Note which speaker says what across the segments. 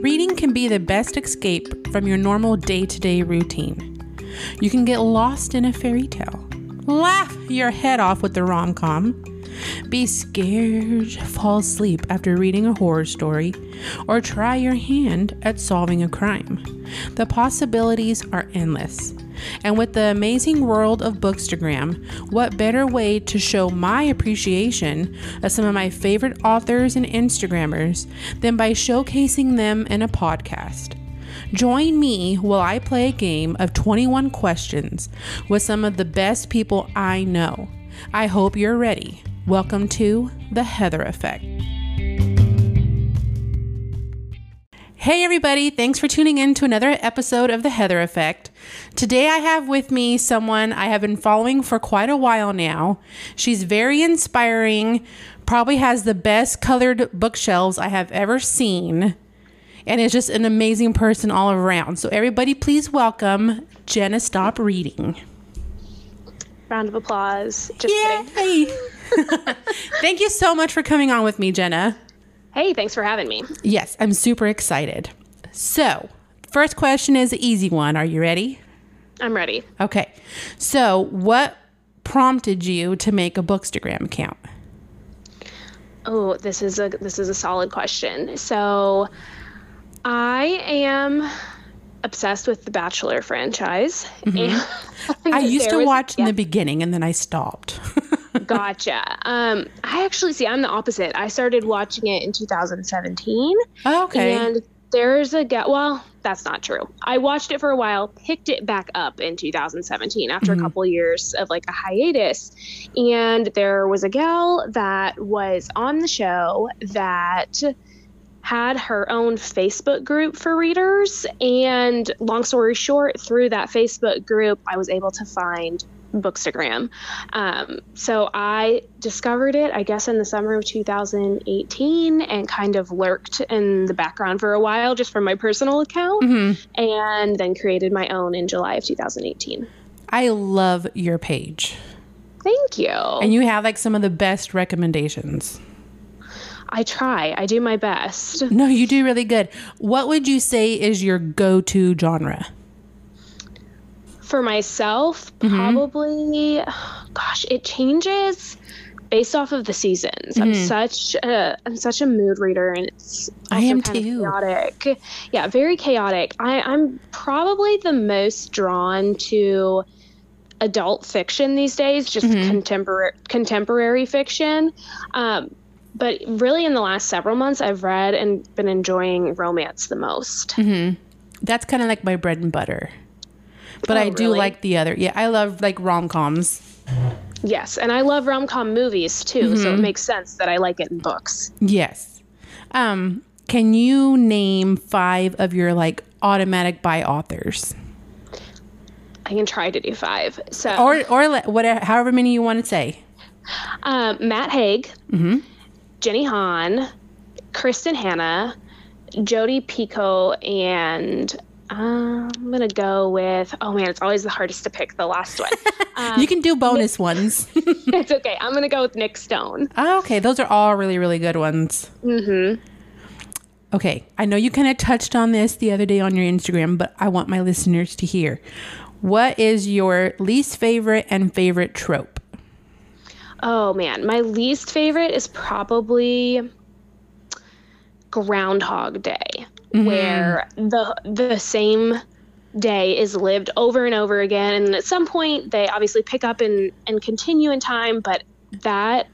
Speaker 1: Reading can be the best escape from your normal day to day routine. You can get lost in a fairy tale, laugh your head off with the rom com, be scared, fall asleep after reading a horror story, or try your hand at solving a crime. The possibilities are endless. And with the amazing world of Bookstagram, what better way to show my appreciation of some of my favorite authors and Instagrammers than by showcasing them in a podcast? Join me while I play a game of 21 questions with some of the best people I know. I hope you're ready. Welcome to The Heather Effect. Hey, everybody, thanks for tuning in to another episode of The Heather Effect. Today, I have with me someone I have been following for quite a while now. She's very inspiring, probably has the best colored bookshelves I have ever seen, and is just an amazing person all around. So, everybody, please welcome Jenna Stop Reading.
Speaker 2: Round of applause. Just.
Speaker 1: Yay! Thank you so much for coming on with me, Jenna.
Speaker 2: Hey, thanks for having me.
Speaker 1: Yes, I'm super excited. So, first question is an easy one. Are you ready?
Speaker 2: I'm ready.
Speaker 1: Okay. So, what prompted you to make a Bookstagram account?
Speaker 2: Oh, this is a this is a solid question. So, I am obsessed with the Bachelor franchise.
Speaker 1: Mm-hmm. I used to was, watch yeah. in the beginning and then I stopped.
Speaker 2: gotcha. Um, I actually see. I'm the opposite. I started watching it in 2017.
Speaker 1: Oh, okay.
Speaker 2: And there's a guy. Well, that's not true. I watched it for a while, picked it back up in 2017 after mm-hmm. a couple years of like a hiatus, and there was a gal that was on the show that had her own Facebook group for readers. And long story short, through that Facebook group, I was able to find Bookstagram. Um, so I discovered it, I guess, in the summer of 2018 and kind of lurked in the background for a while just from my personal account mm-hmm. and then created my own in July of 2018.
Speaker 1: I love your page.
Speaker 2: Thank you.
Speaker 1: And you have like some of the best recommendations.
Speaker 2: I try. I do my best.
Speaker 1: No, you do really good. What would you say is your go to genre?
Speaker 2: For myself, mm-hmm. probably, gosh, it changes based off of the seasons. Mm-hmm. I'm such a I'm such a mood reader, and it's
Speaker 1: I am too
Speaker 2: chaotic. Yeah, very chaotic. I, I'm probably the most drawn to adult fiction these days, just mm-hmm. contemporary contemporary fiction. Um, but really, in the last several months, I've read and been enjoying romance the most.
Speaker 1: Mm-hmm. That's kind of like my bread and butter but oh, I do really? like the other. Yeah, I love like rom coms.
Speaker 2: Yes, and I love rom com movies too, mm-hmm. so it mm-hmm. makes sense that I like it in books.
Speaker 1: Yes. Um, can you name five of your like automatic buy authors?
Speaker 2: I can try to do five. So
Speaker 1: or or whatever, however many you want to say.
Speaker 2: Um, Matt Haig, mm-hmm. Jenny Han, Kristin Hannah, Jodi Picoult, and um, I'm gonna go with. Oh man, it's always the hardest to pick the last one.
Speaker 1: Um, you can do bonus Nick, ones.
Speaker 2: it's okay. I'm gonna go with Nic Stone.
Speaker 1: Oh, okay, those are all really really good ones.
Speaker 2: Mm-hmm.
Speaker 1: Okay, I know you kind of touched on this the other day on your Instagram, but I want my listeners to hear. What is your least favorite and favorite trope?
Speaker 2: Oh man, my least favorite is probably Groundhog Day mm-hmm. where the the same day is lived over and over again and at some point they obviously pick up and and continue in time but that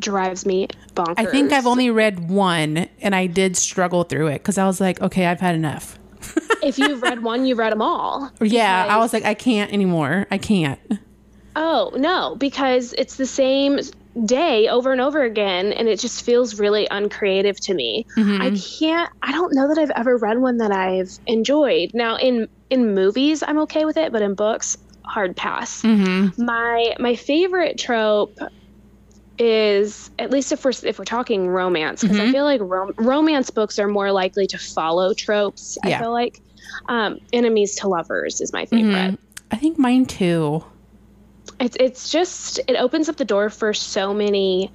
Speaker 2: drives me bonkers.
Speaker 1: I think I've only read one and I did struggle through it cuz I was like okay, I've had enough.
Speaker 2: if you've read one, you've read them all.
Speaker 1: Yeah, I was like I can't anymore. I can't.
Speaker 2: Oh, no, because it's the same day over and over again and it just feels really uncreative to me mm-hmm. i can't i don't know that i've ever read one that i've enjoyed now in in movies i'm okay with it but in books hard pass mm-hmm. my my favorite trope is at least if we're if we're talking romance because mm-hmm. i feel like rom- romance books are more likely to follow tropes yeah. i feel like um, enemies to lovers is my favorite mm-hmm.
Speaker 1: i think mine too
Speaker 2: it's it's just it opens up the door for so many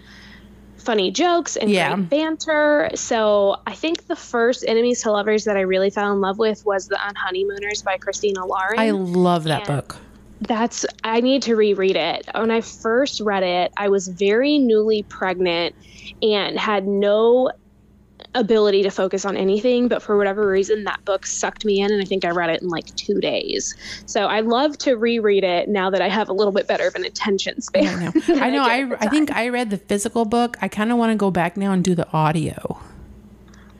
Speaker 2: funny jokes and
Speaker 1: Yeah.
Speaker 2: great banter. So I think the first Enemies to Lovers that I really fell in love with was The Unhoneymooners by Christina Lauren.
Speaker 1: I love that
Speaker 2: Yeah.
Speaker 1: book.
Speaker 2: That's I need to reread it. When I first read it, I was very newly pregnant and had no ability to focus on anything, but for whatever reason that book sucked me in and I think I read it in like 2 days. So I love to reread it now that I have a little bit better of an attention span.
Speaker 1: I know. I know.
Speaker 2: did
Speaker 1: I, I think I read the physical book. I kind of want to go back now and do the audio.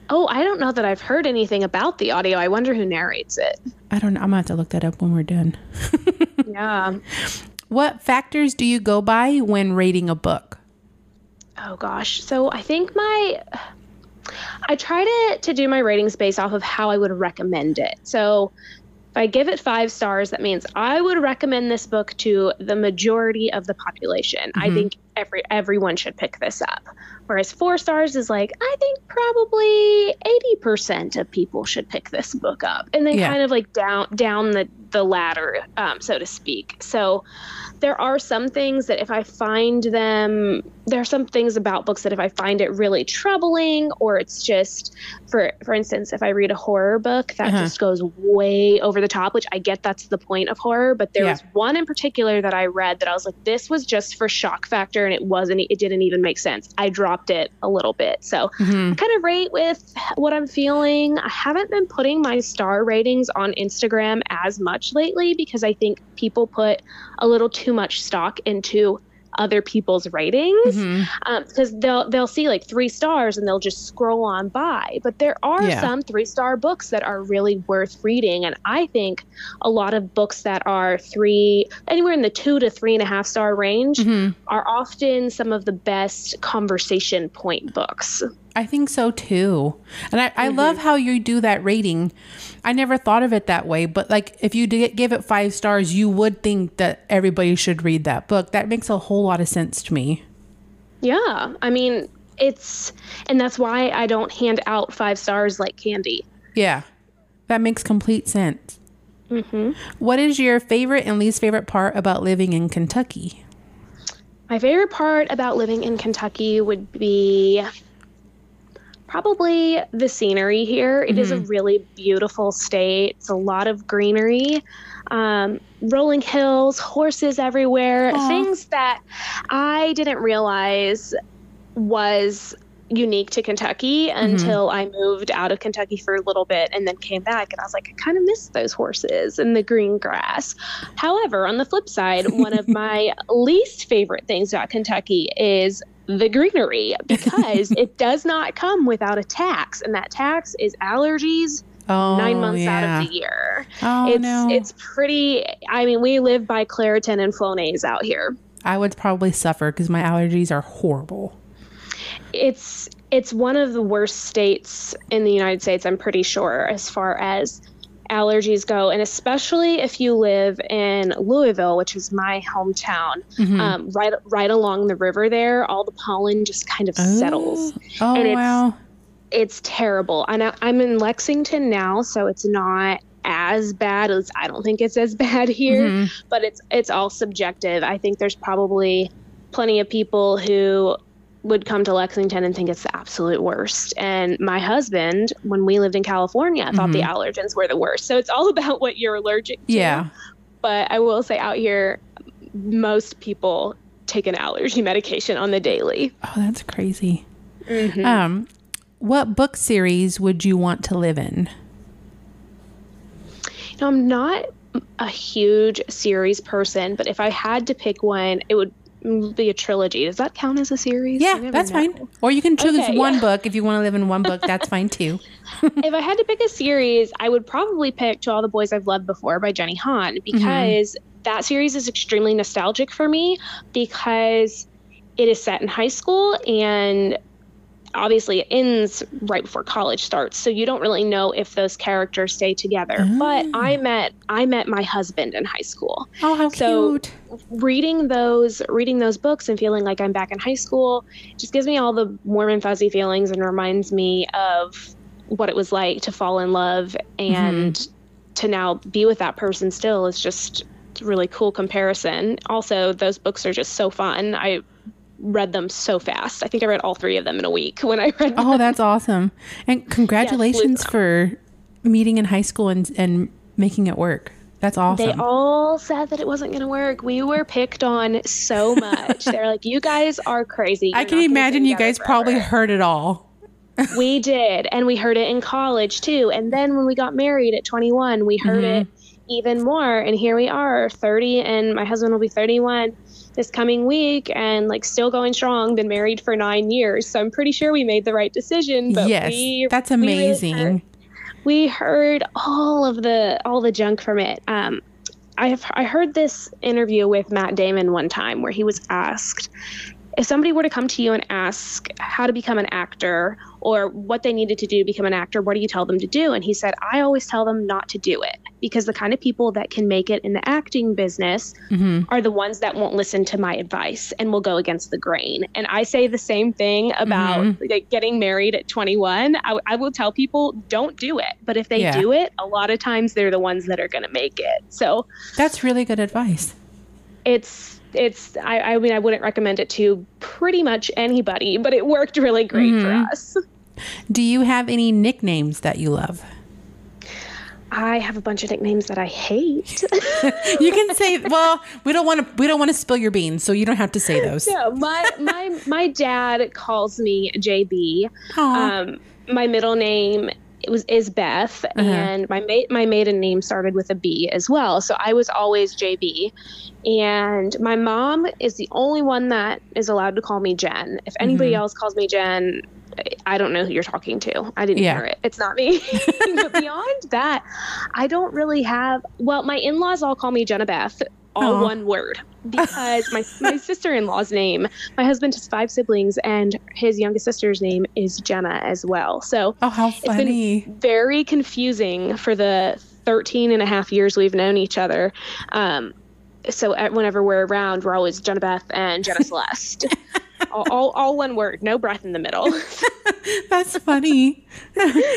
Speaker 2: Oh, I don't know that I've heard anything about the audio. I wonder who narrates it.
Speaker 1: I don't know. I'm going to have to look that up when we're done.
Speaker 2: Yeah.
Speaker 1: What factors do you go by when rating a book?
Speaker 2: Oh gosh. So I think my I try to to do my ratings based off of how I would recommend it. So if I give it five stars, that means I would recommend this book to the majority of the population. I mm-hmm. think every everyone should pick this up. Whereas four stars is like, I think probably eighty percent of people should pick this book up. And then
Speaker 1: Yeah.
Speaker 2: kind of like down down the, the ladder, um, so to speak. So there are some things that if I find them, there are some things about books that if I find it really troubling, or it's just, for for instance, if I read a horror book that
Speaker 1: Uh-huh.
Speaker 2: just goes way over the top, which I get that's the point of horror, but there
Speaker 1: Yeah.
Speaker 2: was one in particular that I read that I was like, this was just for shock factor, and it wasn't, it didn't even make sense. I dropped it a little bit, so
Speaker 1: Mhm.
Speaker 2: I kind of rate with what I'm feeling. I haven't been putting my star ratings on Instagram as much lately because I think people put a little too much stock into other people's ratings
Speaker 1: Mhm.
Speaker 2: um, because they'll they'll see like three stars and they'll just scroll on by. But there are
Speaker 1: Yeah.
Speaker 2: some three star books that are really worth reading, and I think a lot of books that are three anywhere in the two to three and a half star range
Speaker 1: Mhm.
Speaker 2: are often some of the best conversation point books.
Speaker 1: I think so too. And I, I love mm-hmm. how you do that rating. I never thought of it that way, but like if you did give it five stars, you would think that everybody should read that book. That makes a whole lot of sense to me.
Speaker 2: Yeah, I mean, it's, and that's why I don't hand out five stars like candy.
Speaker 1: Yeah, that makes complete sense. Mm-hmm. What is your favorite and least favorite part about living in Kentucky?
Speaker 2: My favorite part about living in Kentucky would be probably the scenery here. It is a really beautiful state. It's a lot of greenery, um, rolling hills, horses everywhere,
Speaker 1: Aw.
Speaker 2: things that I didn't realize was unique to Kentucky until I moved out of Kentucky for a little bit and then came back and I was like I kind of miss those horses and the green grass. However, on the flip side, one of my least favorite things about Kentucky is the greenery because it does not come without a tax and that tax is allergies
Speaker 1: Oh,
Speaker 2: 9 months
Speaker 1: yeah.
Speaker 2: out of the year.
Speaker 1: Oh
Speaker 2: it's
Speaker 1: no,
Speaker 2: it's pretty I mean we live by Claritin and Flonase out here.
Speaker 1: I would probably suffer because my allergies are horrible.
Speaker 2: it's it's one of the worst states in the United States, I'm pretty sure, as far as allergies go, and especially if you live in Louisville, which is my hometown,
Speaker 1: Mhm.
Speaker 2: um, right right along the river there, all the pollen just kind of settles.
Speaker 1: Oh
Speaker 2: and it's-
Speaker 1: wow.
Speaker 2: It's terrible. And I, I'm in Lexington now, so it's not as bad as I don't think it's as bad here
Speaker 1: Mhm.
Speaker 2: but it's it's all subjective. I think there's probably plenty of people who would come to Lexington and think it's the absolute worst. And my husband, when we lived in California, thought the allergens were the worst. So it's all about what you're allergic to.
Speaker 1: Yeah.
Speaker 2: But I will say out here, most people take an allergy medication on the daily.
Speaker 1: Oh, that's crazy.
Speaker 2: Mhm.
Speaker 1: Um, what book series would you want to live in?
Speaker 2: You know, I'm not a huge series person, but if I had to pick one, it would be a trilogy. Does that count as a series?
Speaker 1: Yeah, that's
Speaker 2: know.
Speaker 1: fine. Or you can choose
Speaker 2: Okay,
Speaker 1: one
Speaker 2: yeah.
Speaker 1: book if you want to live in one book. That's fine too.
Speaker 2: if I had to pick a series, I would probably pick To All the Boys I've Loved Before by Jenny Han mm-hmm. because that series is extremely nostalgic for me because it is set in high school and obviously it ends right before college starts so you don't really know if those characters stay together but ah. i met i met my husband in high school
Speaker 1: Oh, how
Speaker 2: So-
Speaker 1: cute.
Speaker 2: reading those reading those books and feeling like I'm back in high school just gives me all the warm and fuzzy feelings and reminds me of what it was like to fall in love and mm-hmm. to now be with that person still is just really cool comparison. Also, those books are just so fun. I read them so fast. I think I read all three of them in a week when I read.
Speaker 1: Oh, that's awesome! And congratulations
Speaker 2: them.
Speaker 1: for meeting in high school and and making it work. That's awesome.
Speaker 2: They all said that it wasn't going to work. We were picked on so much. They're like, "You guys are crazy."
Speaker 1: I
Speaker 2: You're
Speaker 1: can imagine you guys
Speaker 2: together
Speaker 1: probably heard it all.
Speaker 2: we did, and we heard it in college too. And then when we got married at 21, we heard
Speaker 1: Mhm.
Speaker 2: it even more. And here we are, 30, and my husband will be 31 this coming week, and like still going strong. Been married for nine years, so I'm pretty sure we made the right decision. But
Speaker 1: yes,
Speaker 2: we,
Speaker 1: that's
Speaker 2: we
Speaker 1: amazing.
Speaker 2: heard- we heard all of the all the junk from it. Um, I have I heard this interview with Matt Damon one time where he was asked if somebody were to come to you and ask how to become an actor or what they needed to do to become an actor, what do you tell them to do? And he said, I always tell them not to do it because the kind of people that can make it in the acting business
Speaker 1: hmm
Speaker 2: are the ones that won't listen to my advice and will go against the grain. And I say the same thing about
Speaker 1: Mhm.
Speaker 2: like, getting married at 21. I, I will tell people don't do it. But if they
Speaker 1: Yeah.
Speaker 2: do it, a lot of times they're the ones that are going to make it. So
Speaker 1: That's really good advice.
Speaker 2: it's, it's, I, I mean, I wouldn't recommend it to pretty much anybody, but it worked really great
Speaker 1: Mhm.
Speaker 2: for us.
Speaker 1: Do you have any nicknames that you love?
Speaker 2: I have a bunch of nicknames that I hate.
Speaker 1: You can say, well, we don't want to we don't want to spill your beans, so you don't have to say those.
Speaker 2: no, my, my, my dad calls me JB. Um, my middle name it was is Beth,
Speaker 1: Uh-huh.
Speaker 2: and my ma- my maiden name started with a B as well. So I was always JB, and my mom is the only one that is allowed to call me Jen. If anybody
Speaker 1: Mhm.
Speaker 2: else calls me Jen, I don't know who you're talking to. I didn't
Speaker 1: Yeah.
Speaker 2: hear it. It's not me. but beyond that, I don't really have. Well, my in-laws all call me Jenna Beth, all
Speaker 1: Aw.
Speaker 2: one word, because my my sister-in-law's name. My husband has five siblings, and his youngest sister's name is Jenna as well. So
Speaker 1: oh, how
Speaker 2: been-
Speaker 1: funny.
Speaker 2: very confusing for the 13 and a half years we've known each other. Um, so whenever we're around, we're always Jenna Beth and Jenna Celeste. All, all, all one word, no breath in the middle.
Speaker 1: That's funny.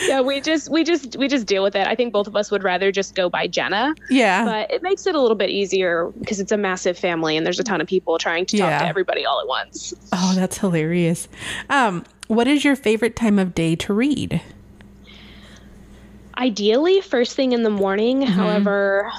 Speaker 2: yeah, we just we just we just deal with it. I think both of us would rather just go by Jenna,
Speaker 1: Yeah.
Speaker 2: but it makes it a little bit easier because it's a massive family and there's a ton of people trying to talk
Speaker 1: Yeah.
Speaker 2: to everybody all at once.
Speaker 1: oh, that's hilarious. Um, what is your favorite time of day to read?
Speaker 2: Ideally, first thing in the morning. However,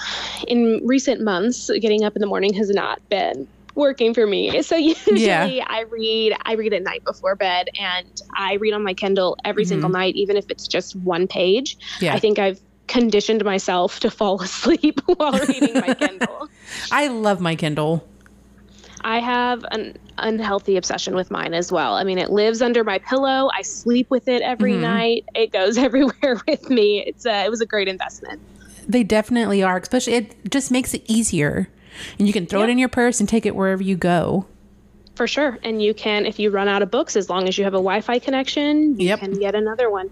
Speaker 2: in recent months, getting up in the morning has not been working for me. So usually,
Speaker 1: Yeah.
Speaker 2: I read. I read at night before bed, and I read on my Kindle every single night, even if it's just one page.
Speaker 1: Yeah.
Speaker 2: I think I've conditioned myself to fall asleep while reading my Kindle.
Speaker 1: I love my Kindle.
Speaker 2: I have an unhealthy obsession with mine as well. I mean, it lives under my pillow. I sleep with it every
Speaker 1: Mhm.
Speaker 2: night. It goes everywhere with me. It's a, it was a great investment.
Speaker 1: They definitely are, especially it just makes it easier. And you can throw it in your purse and take it wherever you go.
Speaker 2: For sure. And you can, if you run out of books, as long as you have a Wi Fi connection, you
Speaker 1: Yep.
Speaker 2: can get another one.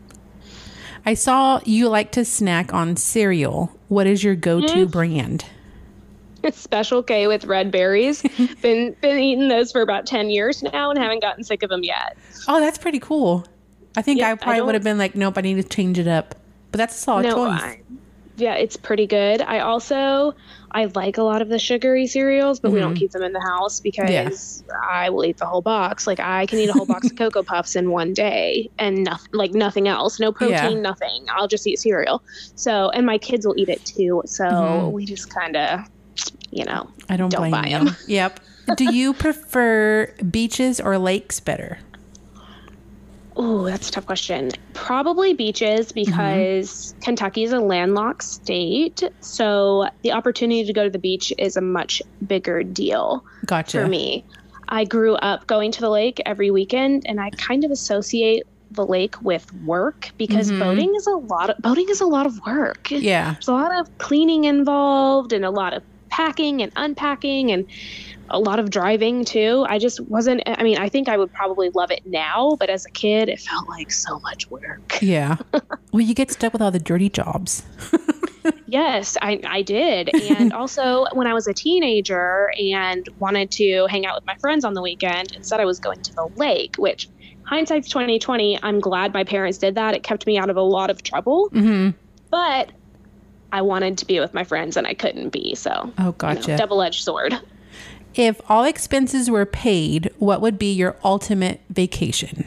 Speaker 1: I saw you like to snack on cereal. What is your go-to
Speaker 2: Mm.
Speaker 1: brand?
Speaker 2: It's Special K with red berries. been been eating those for about 10 years now and haven't gotten sick of them yet.
Speaker 1: Oh, that's pretty cool. I think
Speaker 2: Yep,
Speaker 1: I
Speaker 2: I
Speaker 1: probably would have been like, nope, I need to change it up. But that's a solid
Speaker 2: no,
Speaker 1: choice.
Speaker 2: I, yeah, it's pretty good. I also I like a lot of the sugary cereals, but we don't keep them in the house because I will eat the whole box. Like I can eat a whole box of Cocoa Puffs in one day and nothing like nothing else. No protein,
Speaker 1: Yeah.
Speaker 2: nothing. I'll just eat cereal. So and my kids will eat it too. So
Speaker 1: Mhm.
Speaker 2: we just kind of you know,
Speaker 1: I don't,
Speaker 2: Don't
Speaker 1: blame
Speaker 2: buy
Speaker 1: you.
Speaker 2: 'em.
Speaker 1: Yep. Do you prefer beaches or lakes better?
Speaker 2: Oh, that's a tough question. Probably beaches because Kentucky is a landlocked state. So the opportunity to go to the beach is a much bigger deal
Speaker 1: Gotcha.
Speaker 2: for me. I grew up going to the lake every weekend and I kind of associate the lake with work because
Speaker 1: Mhm.
Speaker 2: boating is a lot of boating is a lot of work.
Speaker 1: Yeah.
Speaker 2: There's a lot of cleaning involved and a lot of packing and unpacking and a lot of driving too. I just wasn't I mean, I think I would probably love it now, but as a kid it felt like so much work.
Speaker 1: Yeah. well, you get stuck with all the dirty jobs.
Speaker 2: Yes, I, I did. And also, when I was a teenager and wanted to hang out with my friends on the weekend, instead I was going to the lake, which hindsight's 2020. I'm glad my parents did that. It kept me out of a lot of trouble,
Speaker 1: hmm
Speaker 2: but I wanted to be with my friends and I couldn't be. So,
Speaker 1: Oh,
Speaker 2: you know,
Speaker 1: gotcha.
Speaker 2: double edged sword.
Speaker 1: If all expenses were paid, what would be your ultimate vacation?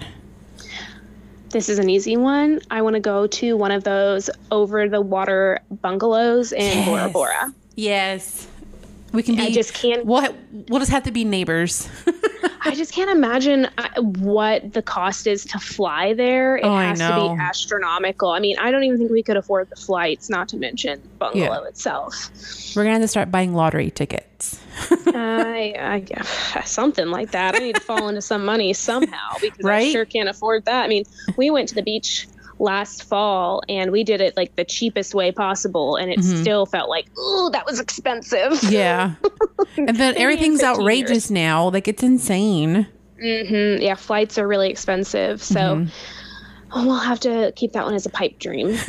Speaker 2: This is an easy one. I want to go to one of those over the water bungalows in Bora Bora.
Speaker 1: Yes. We can be.
Speaker 2: I just can't-
Speaker 1: We'll, we'll just have to be neighbors.
Speaker 2: I just can't imagine uh, what the cost is to fly there. It
Speaker 1: Oh,
Speaker 2: has to be astronomical. I mean, I don't even think we could afford the flights, not to mention bungalow
Speaker 1: Yeah.
Speaker 2: itself.
Speaker 1: We're gonna have to start buying lottery tickets.
Speaker 2: I, I yeah, something like that. I need to fall into some money somehow because
Speaker 1: Right?
Speaker 2: I sure can't afford that. I mean, we went to the beach last fall and we did it like the cheapest way possible, and it
Speaker 1: Mm-hmm.
Speaker 2: still felt like, oh, that was expensive.
Speaker 1: Yeah. and then everything's outrageous
Speaker 2: years.
Speaker 1: now. Like it's insane.
Speaker 2: hmm Yeah, flights are really expensive, so
Speaker 1: Mm-hmm.
Speaker 2: we'll have to keep that one as a pipe dream.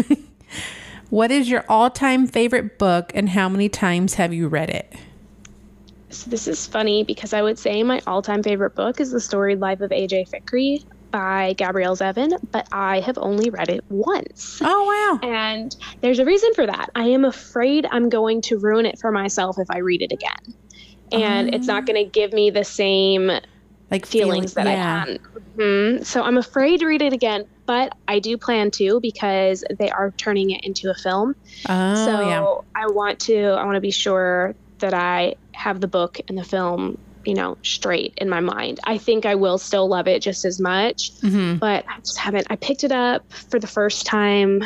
Speaker 1: What is your all-time favorite book, and how many times have you read it?
Speaker 2: So this is funny because I would say my all-time favorite book is The Storied Life of A.J. Fikry by Gabrielle Zevin, but I have only read it once.
Speaker 1: Oh wow.
Speaker 2: And there's a reason for that. I am afraid I'm going to ruin it for myself if I read it again. And it's not going to give me the same
Speaker 1: Like
Speaker 2: feelings
Speaker 1: feeling-
Speaker 2: that
Speaker 1: yeah.
Speaker 2: I had. Mhm. So I'm afraid to read it again, but I do plan to because they are turning it into a film.
Speaker 1: Oh
Speaker 2: so
Speaker 1: yeah.
Speaker 2: I want to I want to be sure that I have the book and the film, you know, straight in my mind. I think I will still love it just as much,
Speaker 1: hmm
Speaker 2: but I just haven't. I picked it up for the first time.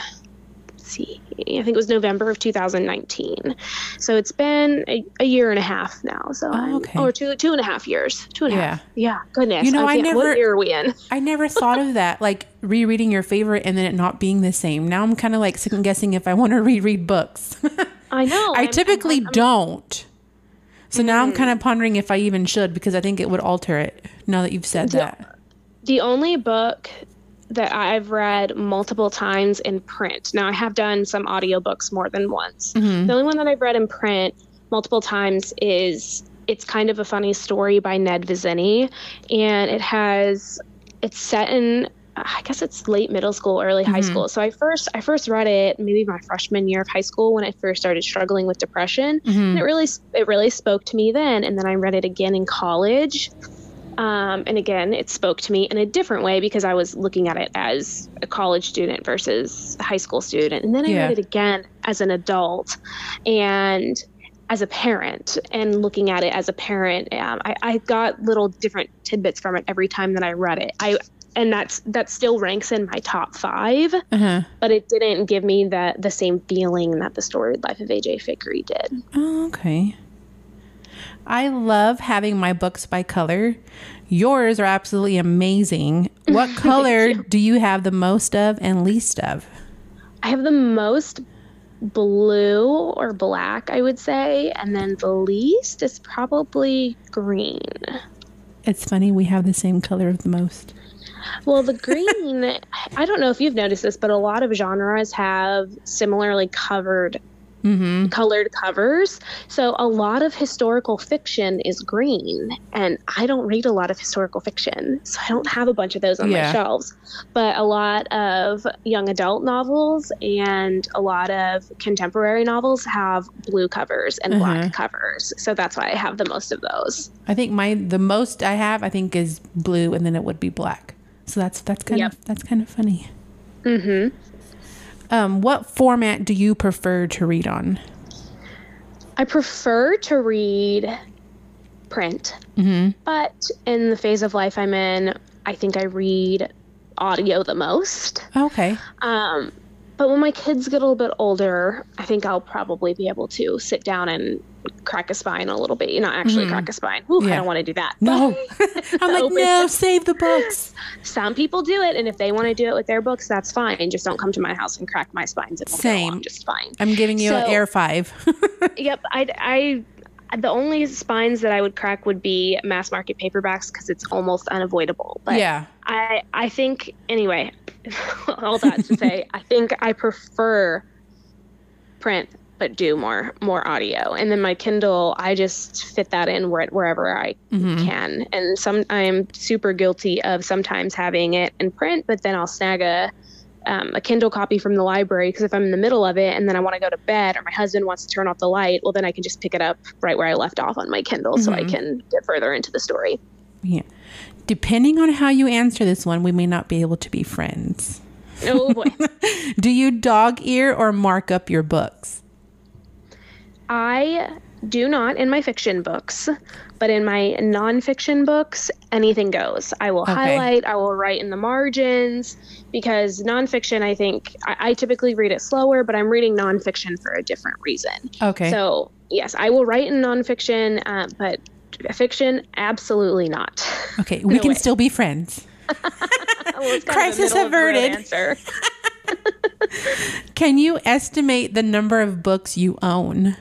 Speaker 2: let's see, I think it was November of 2019. So it's been a, a year and a half now. So I'm,
Speaker 1: okay.
Speaker 2: or two two and a half years. Two and a half.
Speaker 1: Yeah.
Speaker 2: Yeah. Goodness.
Speaker 1: You know, I
Speaker 2: can't-
Speaker 1: never-
Speaker 2: What year are we in?
Speaker 1: I never thought of that, like rereading your favorite and then it not being the same. Now I'm kind of like second guessing if I want to reread books.
Speaker 2: I know.
Speaker 1: I
Speaker 2: I'm-
Speaker 1: typically
Speaker 2: I'm- I'm-
Speaker 1: don't. So now I'm
Speaker 2: Mm.
Speaker 1: kind of pondering if I even should because I think it would alter it now that you've said
Speaker 2: Yeah.
Speaker 1: that.
Speaker 2: the only book that I've read multiple times in print. Now I have done some audiobooks more than once.
Speaker 1: Mhm.
Speaker 2: The only one that I've read in print multiple times is it's kind of a funny story by Ned Vizzini and it has it's set in I guess it's late middle school, early high
Speaker 1: Mhm.
Speaker 2: school. So I first I first read it maybe my freshman year of high school when I first started struggling with depression.
Speaker 1: Mhm.
Speaker 2: And it really it really spoke to me then and then i read it again in college um, and again it spoke to me in a different way because i was looking at it as a college student versus a high school student and then i
Speaker 1: Yeah.
Speaker 2: read it again as an adult and as a parent and looking at it as a parent um, I, I got little different tidbits from it every time that i read it i and that's that still ranks in my top five
Speaker 1: Uh-huh.
Speaker 2: but it didn't give me the the same feeling that the storied life of aj fikry did
Speaker 1: Oh, okay. I love having my books by color. Yours are absolutely amazing. What color do you have the most of and least of?
Speaker 2: I have the most blue or black, I would say, and then the least is probably green.
Speaker 1: It's funny we have the same color of the most.
Speaker 2: Well, the green, I don't know if you've noticed this, but a lot of genres have similarly covered
Speaker 1: Mm-hmm.
Speaker 2: colored covers. So a lot of historical fiction is green, and I don't read a lot of historical fiction, so I don't have a bunch of those on
Speaker 1: Yeah.
Speaker 2: my shelves. But a lot of young adult novels and a lot of contemporary novels have blue covers and black covers. So that's why I have the most of those.
Speaker 1: I think my the most I have I think is blue and then it would be black. So that's that's kind
Speaker 2: Yep.
Speaker 1: of that's kind of funny.
Speaker 2: Mm-hmm.
Speaker 1: Um, what format do you prefer to read on?
Speaker 2: I prefer to read print,
Speaker 1: Mm-hmm.
Speaker 2: but in the phase of life I'm in, I think I read audio the most.
Speaker 1: Okay.
Speaker 2: Um, but when my kids get a little bit older, I think I'll probably be able to sit down and crack a spine a little bit. You know, actually
Speaker 1: Mhm.
Speaker 2: crack a spine. Ooh,
Speaker 1: Yeah.
Speaker 2: I don't want to do that.
Speaker 1: No. I'm like, no, save the books.
Speaker 2: Some people do it, and if they want to do it with their books, that's fine. Just don't come to my house and crack my spines. It
Speaker 1: Same.
Speaker 2: just fine.
Speaker 1: I'm giving you an air five.
Speaker 2: Yep, I, I, the only spines that I would crack would be mass market paperbacks because it's almost unavoidable. But
Speaker 1: yeah.
Speaker 2: I I think anyway, all that to say, I think I prefer print but do more more audio. And then my Kindle, I just fit that in where, wherever I
Speaker 1: Mhm.
Speaker 2: can. And some I'm super guilty of sometimes having it in print, but then I'll snag a um, a Kindle copy from the library because if I'm in the middle of it and then I want to go to bed or my husband wants to turn off the light, well, then I can just pick it up right where I left off on my Kindle so I can get further into the story.
Speaker 1: Yeah. Depending on how you answer this one, we may not be able to be friends.
Speaker 2: Oh boy.
Speaker 1: Do you dog ear or mark up your books?
Speaker 2: I do not in my fiction books, but in my nonfiction books, anything goes. I will highlight, I will write in the margins because nonfiction, I think, I, I typically read it slower, but I'm reading nonfiction for a different reason.
Speaker 1: Okay.
Speaker 2: So, yes, I will write in nonfiction, uh, but fiction, absolutely not.
Speaker 1: okay, we
Speaker 2: no
Speaker 1: can
Speaker 2: way.
Speaker 1: still be friends.
Speaker 2: Well, it's kind of a
Speaker 1: Crisis
Speaker 2: middle of the road
Speaker 1: averted. Can you estimate the number of books you own?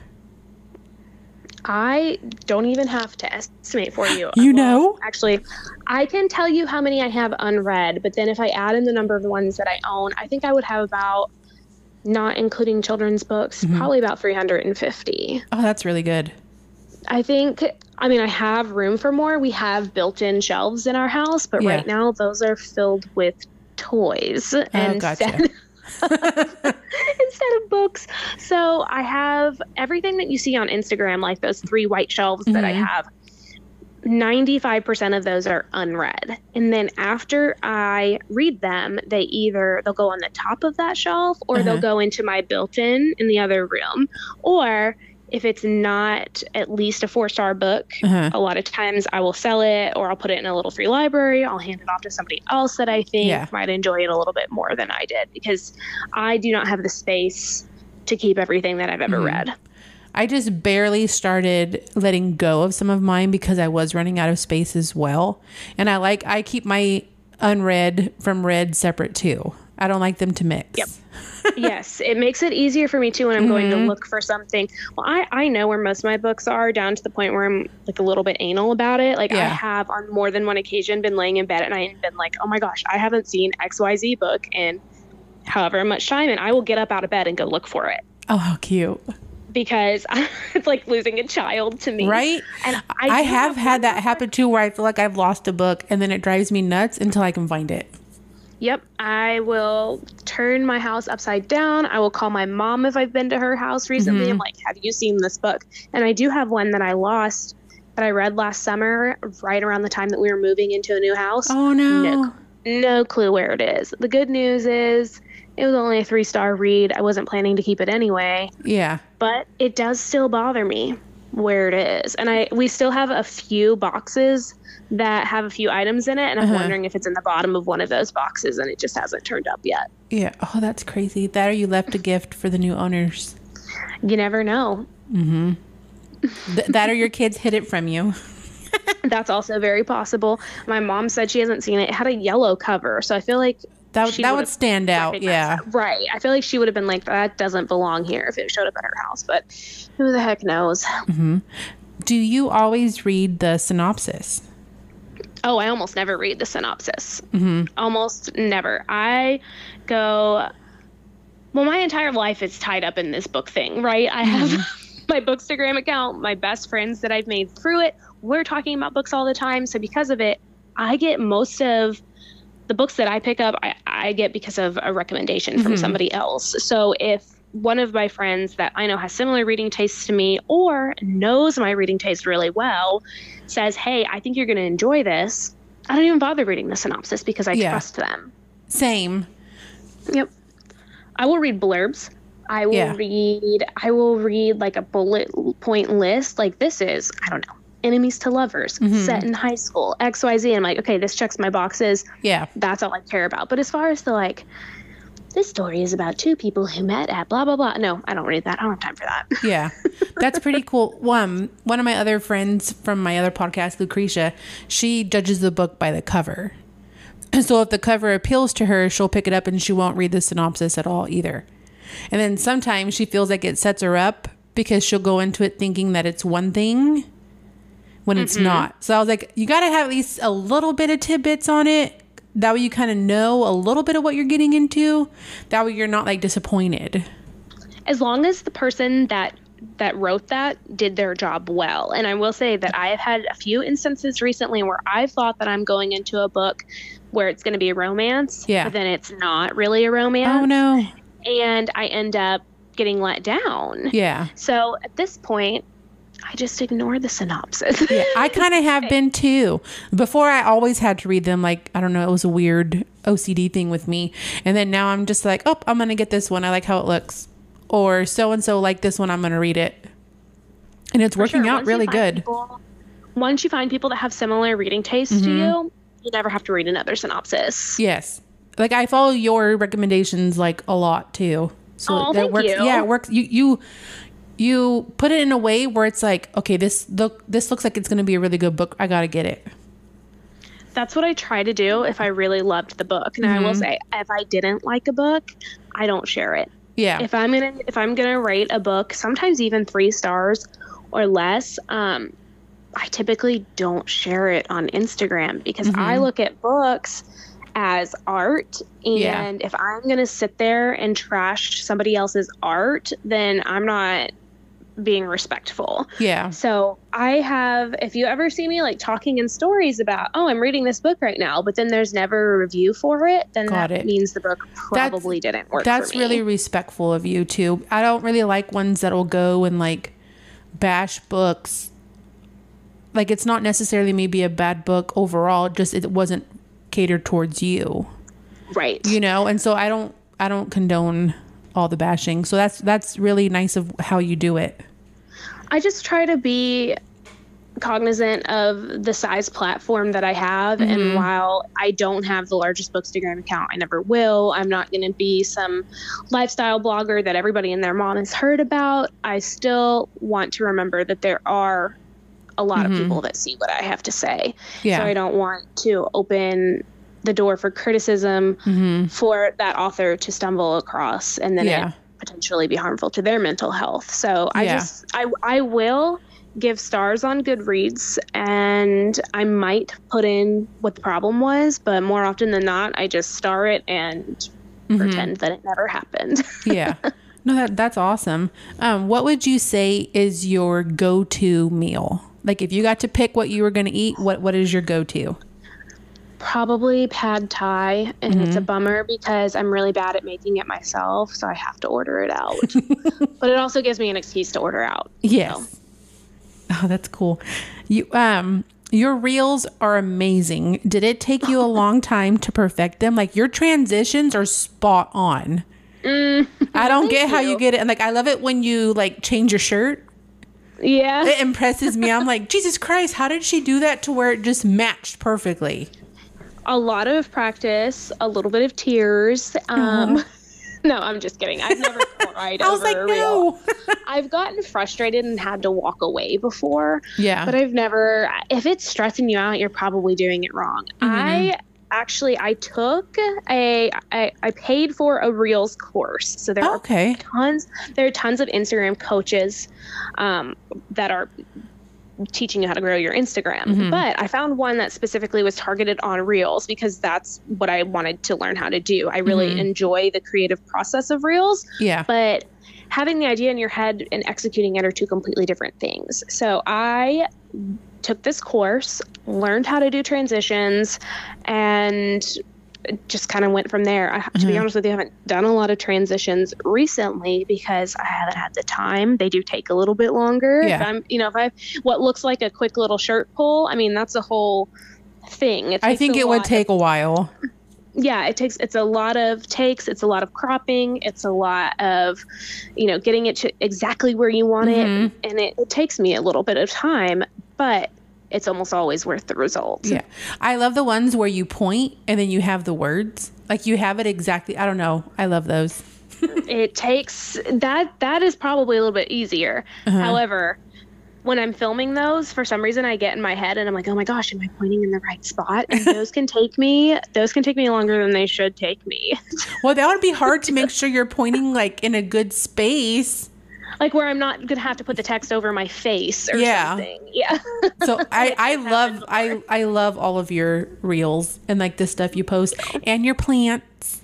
Speaker 2: I don't even have to estimate for you.
Speaker 1: You
Speaker 2: Well,
Speaker 1: know?
Speaker 2: Actually, I can tell you how many I have unread, but then if I add in the number of the ones that I own, I think I would have about, not including children's books,
Speaker 1: Mm-hmm.
Speaker 2: probably about 350.
Speaker 1: Oh, that's really good.
Speaker 2: I think, I mean, I have room for more. We have built in shelves in our house, but
Speaker 1: Yeah.
Speaker 2: right now those are filled with toys and
Speaker 1: Oh, gotcha.
Speaker 2: instead, of books. So I have everything that you see on Instagram, like those three white shelves that I
Speaker 1: Mhm.
Speaker 2: have. 95% of those are unread. And then after I read them, they either they'll go on the top of that shelf or
Speaker 1: Uh-huh.
Speaker 2: they'll go into my built-in in the other room. Or if it's not at least a four-star book,
Speaker 1: Uh-huh.
Speaker 2: a lot of times I will sell it or I'll put it in a little free library. I'll hand it off to somebody else that I think
Speaker 1: Yeah.
Speaker 2: might enjoy it a little bit more than I did because I do not have the space to keep everything that I've ever
Speaker 1: Mhm.
Speaker 2: read.
Speaker 1: I just barely started letting go of some of mine because I was running out of space as well. And I like I keep my unread from read separate too. I don't like them to mix.
Speaker 2: Yep. yes, it makes it easier for me too when I'm going to
Speaker 1: Mhm.
Speaker 2: look for something. Well, I, I know where most of my books are down to the point where I'm like a little bit anal about it. Like I have on more than one occasion been laying in bed and I've been like, oh my gosh, I haven't seen XYZ book in however much time. And I will get up out of bed and go look for it
Speaker 1: Oh, how cute.
Speaker 2: because it's like losing a child to me.
Speaker 1: Right?
Speaker 2: And
Speaker 1: I,
Speaker 2: I,
Speaker 1: have had that happen too where I feel like I've lost a book and then it drives me nuts until I can find it.
Speaker 2: Yep. I will turn my house upside down. I will call my mom if I've been to her house recently.
Speaker 1: Mhm.
Speaker 2: I'm like, have you seen this book? And I do have one that I lost that I read last summer, right around the time that we were moving into a new house.
Speaker 1: Oh no.
Speaker 2: No. No clue where it is. The good news is it was only a three star read. I wasn't planning to keep it anyway,
Speaker 1: Yeah.
Speaker 2: but it does still bother me where it is. And I we still have a few boxes that have a few items in it and I'm
Speaker 1: Uh-huh.
Speaker 2: wondering if it's in the bottom of one of those boxes and it just hasn't turned up yet.
Speaker 1: Yeah. Oh, that's crazy. That or you left a gift for the new owners.
Speaker 2: You never know.
Speaker 1: Mm-hmm. Th- that or your kids hid it from you.
Speaker 2: That's also very possible. My mom said she hasn't seen it. It had a yellow cover, so I feel like
Speaker 1: That
Speaker 2: She
Speaker 1: that would stand out. Yeah.
Speaker 2: that. Right. I feel like she would have been like, that doesn't belong here if it showed up at her house, but who the heck knows?
Speaker 1: Mm-hmm. Do you always read the synopsis?
Speaker 2: Oh, I almost never read the synopsis.
Speaker 1: Mm-hmm.
Speaker 2: Almost never. I go, well, my entire life is tied up in this book thing, right? I have my Bookstagram account, my best friends that I've made through it. We're talking about books all the time. So because of it, I get most of the books that I pick up, I, I get because of a recommendation from
Speaker 1: Mhm.
Speaker 2: somebody else. So if one of my friends that I know has similar reading tastes to me or knows my reading taste really well says, Hey, I think you're going to enjoy this, I don't even bother reading the synopsis because I
Speaker 1: Yeah.
Speaker 2: trust them.
Speaker 1: Same.
Speaker 2: Yep. I will read blurbs. I will
Speaker 1: Yeah.
Speaker 2: read I will read like a bullet point list. Like this is, I don't know, enemies to lovers,
Speaker 1: Mhm.
Speaker 2: set in high school, XYZ. I'm like, okay, this checks my boxes.
Speaker 1: Yeah.
Speaker 2: That's all I care about. But as far as the like this story is about two people who met at blah blah blah. No, I don't read that. I don't have time for that.
Speaker 1: Yeah. That's pretty cool. One one of my other friends from my other podcast, Lucretia, she judges the book by the cover. So if the cover appeals to her, she'll pick it up and she won't read the synopsis at all either. And then sometimes she feels like it sets her up because she'll go into it thinking that it's one thing when it's mm-hmm. not. So I was like, you got to have at least a little bit of tidbits on it. That way you kind of know a little bit of what you're getting into. That way you're not like disappointed.
Speaker 2: as long as the person that that wrote that did their job well and i will say that i have had a few instances recently where i've thought that i'm going into a book where it's going to be a romance.
Speaker 1: Yeah.
Speaker 2: But then it's not really a romance.
Speaker 1: Oh no.
Speaker 2: And I end up getting let down.
Speaker 1: Yeah.
Speaker 2: So at this point, I just ignore the synopsis.
Speaker 1: Yeah, I kind of have been too. Before, I always had to read them. Like I don't know, it was a weird OCD thing with me. And then now I'm just like, oh, I'm gonna get this one. I like how it looks. Or so and so like this one. I'm gonna read it. And it's working
Speaker 2: Sure,
Speaker 1: out
Speaker 2: once
Speaker 1: really good.
Speaker 2: people- once you find people that have similar reading tastes to
Speaker 1: Mm-hmm.
Speaker 2: you, you never have to read another synopsis.
Speaker 1: Yes. Like I follow your recommendations like a lot too. So
Speaker 2: Oh,
Speaker 1: that works.
Speaker 2: you.
Speaker 1: Yeah, it works. You you you put it in a way where it's like, okay, this look this looks like it's gonna be a really good book. I gotta get it.
Speaker 2: That's what I try to do if I really loved the book. And I
Speaker 1: Mm-hmm.
Speaker 2: will say, if I didn't like a book, I don't share it.
Speaker 1: Yeah.
Speaker 2: if I'm gonna if I'm gonna rate a book, sometimes even three stars or less, um, I typically don't share it on Instagram because
Speaker 1: Mm-hmm.
Speaker 2: I look at books as art and
Speaker 1: Yeah.
Speaker 2: if I'm gonna sit there and trash somebody else's art, then I'm not being respectful.
Speaker 1: yeah.
Speaker 2: So I have, if you ever see me like talking in stories about, oh, I'm reading this book right now, but then there's never a review for it, then
Speaker 1: Got
Speaker 2: that
Speaker 1: it.
Speaker 2: means the book probably didn't work.
Speaker 1: That's
Speaker 2: for me.
Speaker 1: really respectful of you too. I don't really like ones that'll go and like bash books. Like it's not necessarily maybe a bad book overall, just it wasn't catered towards you.
Speaker 2: right.
Speaker 1: You know? And so I don't I don't condone all the bashing. So that's that's really nice of how you do it.
Speaker 2: I just try to be cognizant of the size platform that I have.
Speaker 1: Mm-hmm.
Speaker 2: And while I don't have the largest Bookstagram account, I never will. I'm not going to be some lifestyle blogger that everybody and their mom has heard about. I still want to remember that there are a lot of people that see what I have to say.
Speaker 1: Mm-hmm. Yeah.
Speaker 2: So I don't want to open the door for criticism
Speaker 1: Mm-hmm.
Speaker 2: for that author to stumble across and then
Speaker 1: Yeah.
Speaker 2: it potentially be harmful to their mental health. So I
Speaker 1: Yeah.
Speaker 2: just I I will give stars on Goodreads and I might put in what the problem was, but more often than not I just star it and
Speaker 1: Mm-hmm.
Speaker 2: pretend that it never happened.
Speaker 1: yeah. No, that that's awesome. Um, what would you say is your go-to meal? Like if you got to pick what you were going to eat, what what is your go-to?
Speaker 2: Probably pad thai and it's a bummer because I'm really bad at making it myself, so I have to order it out. but it also gives me an excuse to order out.
Speaker 1: Yes. Oh, that's cool. You um your reels are amazing. Did it take you a long time to perfect them? Like your transitions are spot on. I don't get how you
Speaker 2: you.
Speaker 1: get it. And like I love it when you like change your shirt.
Speaker 2: Yeah.
Speaker 1: It impresses me. I'm like, Jesus Christ, how did she do that to where it just matched perfectly?
Speaker 2: A lot of practice, a little bit of tears. Um, no, I'm just kidding. I've never cried
Speaker 1: I was
Speaker 2: over
Speaker 1: like, no.
Speaker 2: I've gotten frustrated and had to walk away before,
Speaker 1: yeah.
Speaker 2: but I've never. If it's stressing you out, you're probably doing it wrong. I actually I took a I, I paid for a reels course, so there are
Speaker 1: okay.
Speaker 2: tons there are tons of Instagram coaches um, that are teaching you how to grow your Instagram.
Speaker 1: Mm-hmm.
Speaker 2: But I found one that specifically was targeted on reels because that's what I wanted to learn how to do. I really
Speaker 1: Mm-hmm.
Speaker 2: enjoy the creative process of reels,
Speaker 1: Yeah.
Speaker 2: but having the idea in your head and executing it are two completely different things. So I took this course, learned how to do transitions, and just kind of went from there. I, to be
Speaker 1: Mhm.
Speaker 2: honest with you, I haven't done a lot of transitions recently because I haven't had the time. They do take a little bit longer.
Speaker 1: Yeah.
Speaker 2: If I'm, you know, if I what looks like a quick little shirt pull, I mean, that's a whole thing.
Speaker 1: I think it would take a while.
Speaker 2: yeah it takes it's a lot of takes it's a lot of cropping it's a lot of you know getting it to exactly where you want
Speaker 1: Mhm.
Speaker 2: it and it, it takes me a little bit of time but it's almost always worth the result
Speaker 1: Yeah. I love the ones where you point and then you have the words. Like you have it exactly. I don't know. I love those.
Speaker 2: it takes that that is probably a little bit easier
Speaker 1: Uh-huh.
Speaker 2: however when i'm filming those for some reason i get in my head and i'm like oh my gosh am i pointing in the right spot and those can take me those can take me longer than they should take me
Speaker 1: Well, that would be hard to make sure you're pointing like in a good space.
Speaker 2: Like where i'm not gonna have to put the text over my face or
Speaker 1: Yeah.
Speaker 2: something yeah
Speaker 1: So I, I love I, I love all of your reels and like the stuff you post and your plants.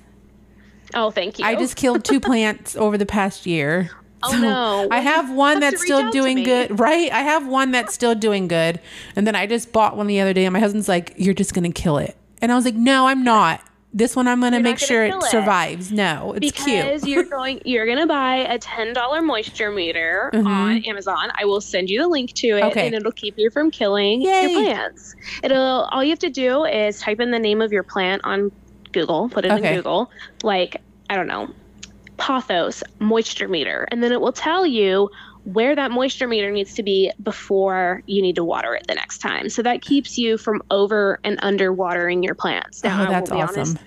Speaker 2: oh thank you
Speaker 1: I just killed two plants over the past year.
Speaker 2: Oh, no.
Speaker 1: I have one
Speaker 2: have
Speaker 1: that's still doing good, right? I have one that's still doing good. And then I just bought one the other day and my husband's like, "You're just to kill it." And I was like, no, I'm not. This one I'm going to make sure it
Speaker 2: it.
Speaker 1: survives. No, it's
Speaker 2: because
Speaker 1: cute.
Speaker 2: you're going you're gonna buy a ten dollar moisture meter
Speaker 1: Mhm.
Speaker 2: on Amazon. I will send you the link to it
Speaker 1: Okay.
Speaker 2: and it'll keep you from killing
Speaker 1: Yay.
Speaker 2: your plants. It'll all you have to do is type in the name of your plant on Google, put it
Speaker 1: Okay.
Speaker 2: in Google, like I don't know, pothos moisture meter, and then it will tell you where that moisture meter needs to be before you need to water it the next time. So that keeps you from over and under watering your plants. Now,
Speaker 1: oh, that's
Speaker 2: be
Speaker 1: awesome.
Speaker 2: honest,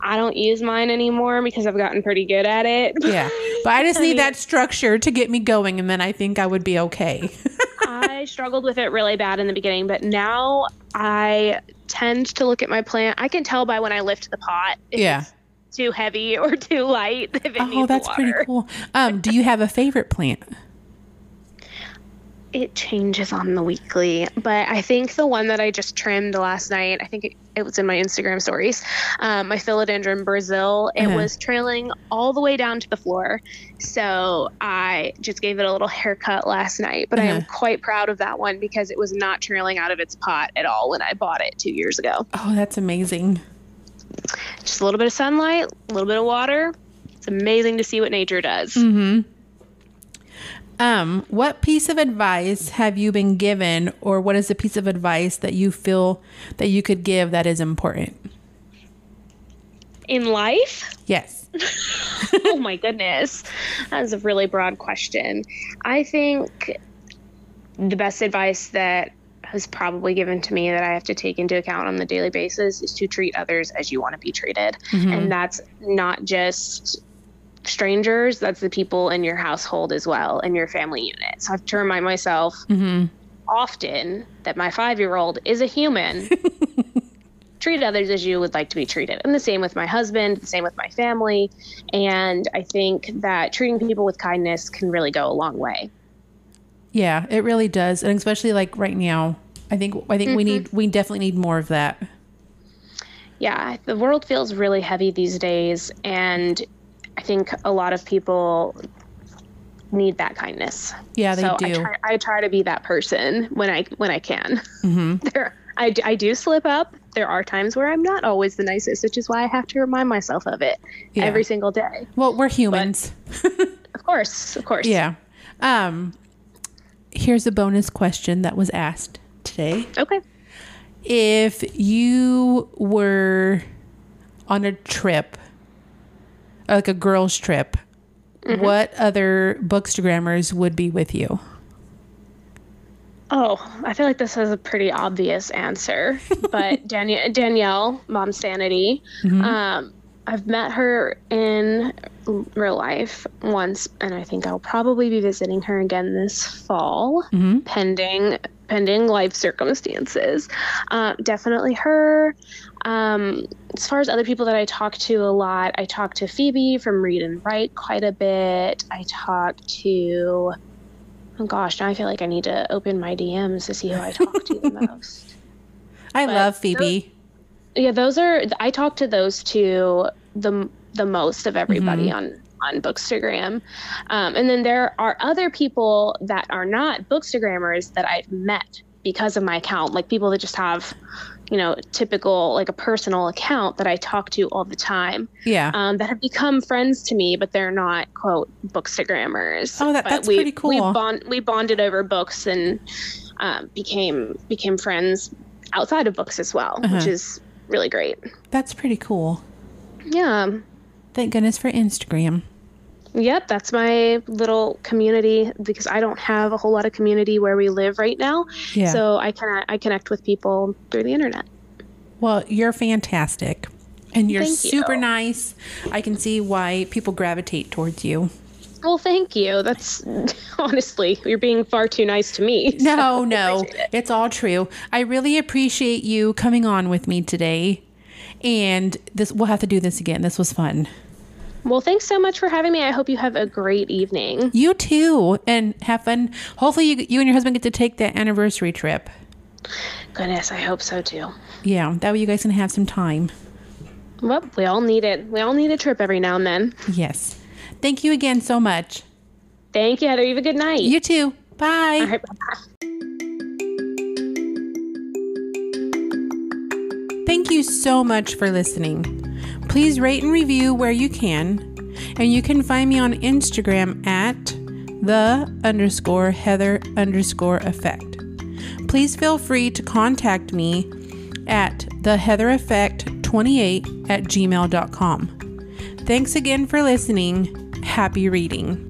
Speaker 2: I don't use mine anymore because I've gotten pretty good at it.
Speaker 1: Yeah. But I just
Speaker 2: I
Speaker 1: need
Speaker 2: mean-
Speaker 1: that structure to get me going, and then I think I would be okay.
Speaker 2: I struggled with it really bad in the beginning, but now I tend to look at my plant. I can tell by when I lift the pot if
Speaker 1: Yeah.
Speaker 2: it's too heavy or too light if it
Speaker 1: oh, that's pretty cool. Um, do you have a favorite plant?
Speaker 2: It changes on the weekly, but I think the one that I just trimmed last night, I think it, it was in my Instagram stories, um, my philodendron Brazil, it
Speaker 1: Uh-huh.
Speaker 2: was trailing all the way down to the floor. So I just gave it a little haircut last night, but I am
Speaker 1: Uh-huh.
Speaker 2: quite proud of that one because it was not trailing out of its pot at all when I bought it two years ago.
Speaker 1: Oh, that's amazing.
Speaker 2: Just a little bit of sunlight, a little bit of water. It's amazing to see what nature does.
Speaker 1: Mm-hmm. Um, what piece of advice have you been given, or what is the piece of advice that you feel that you could give that is important?
Speaker 2: In life,
Speaker 1: Yes.
Speaker 2: oh my goodness. That is a really broad question. I think the best advice that has probably given to me that I have to take into account on the daily basis is to treat others as you want to be treated.
Speaker 1: Mhm.
Speaker 2: And that's not just strangers, that's the people in your household as well, in your family unit. So I have to remind myself
Speaker 1: Mm-hmm.
Speaker 2: often that my five year old is a human. Treat others as you would like to be treated. And the same with my husband, the same with my family. And I think that treating people with kindness can really go a long way.
Speaker 1: Yeah, it really does, and especially like right now, I think I think we need we definitely need more of that.
Speaker 2: Yeah, the world feels really heavy these days. And I think a lot of people need that kindness.
Speaker 1: Yeah, they
Speaker 2: so
Speaker 1: do.
Speaker 2: I try, I try to be that person when I when I can.
Speaker 1: hmm
Speaker 2: there I, I do slip up there are times where i'm not always the nicest which is why i have to remind myself of it
Speaker 1: Yeah.
Speaker 2: every single day
Speaker 1: Well, we're humans.
Speaker 2: of course of course
Speaker 1: yeah. Um, here's a bonus question that was asked today.
Speaker 2: okay
Speaker 1: If you were on a trip, like a girls' trip, what other bookstagrammers would be with you?
Speaker 2: oh i feel like this is a pretty obvious answer but danielle danielle mom sanity um I've met her in real life once, and I think I'll probably be visiting her again this fall.
Speaker 1: Mhm.
Speaker 2: pending pending life circumstances. Uh, definitely her. Um, as far as other people that I talk to a lot, I talk to Phoebe from Read and Write quite a bit. I talk to. Oh gosh, now I feel like I need to open my DMs to see who I talk to the most.
Speaker 1: I
Speaker 2: But
Speaker 1: love Phoebe.
Speaker 2: Yeah, those are. I talk to those two the the most of everybody on on Bookstagram, um, and then there are other people that are not Bookstagrammers that I've met because of my account, like people that just have, you know, typical like a personal account that I talk to all the time,
Speaker 1: Yeah.
Speaker 2: um, that have become friends to me, but they're not quote Bookstagrammers.
Speaker 1: Oh, that-
Speaker 2: But
Speaker 1: that's
Speaker 2: we,
Speaker 1: pretty
Speaker 2: We,
Speaker 1: cool.
Speaker 2: bond, we bonded over books and um, became became friends outside of books as well, which
Speaker 1: Uh-huh.
Speaker 2: is really great.
Speaker 1: That's pretty cool.
Speaker 2: Yeah.
Speaker 1: Thank goodness for Instagram.
Speaker 2: Yep, that's my little community because I don't have a whole lot of community where we live right now.
Speaker 1: Yeah.
Speaker 2: So I can I connect with people through the internet.
Speaker 1: Well, you're fantastic. And you're
Speaker 2: Thank you.
Speaker 1: super nice. I can see why people gravitate towards you.
Speaker 2: Well, thank you. That's honestly, you're being far too nice to me.
Speaker 1: No,
Speaker 2: so
Speaker 1: no.
Speaker 2: appreciate it.
Speaker 1: It's all true. I really appreciate you coming on with me today. And this we'll have to do this again. This was fun.
Speaker 2: Well, thanks so much for having me. I hope you have a great evening.
Speaker 1: You too. And have fun. Hopefully you, you and your husband get to take that anniversary trip.
Speaker 2: Goodness, I hope so too.
Speaker 1: Yeah, that way you guys can have some time.
Speaker 2: Well, we all need it. We all need a trip every now and then.
Speaker 1: Yes. Thank you again so much.
Speaker 2: Thank you, Heather. You have a good night.
Speaker 1: You too. Bye.
Speaker 2: all right, bye-bye.
Speaker 1: Thank you so much for listening. Please rate and review where you can, and you can find me on Instagram at the underscore Heather underscore effect. Please feel free to contact me at the Heather Effect 28 at gmail.com. Thanks again for listening. Happy reading.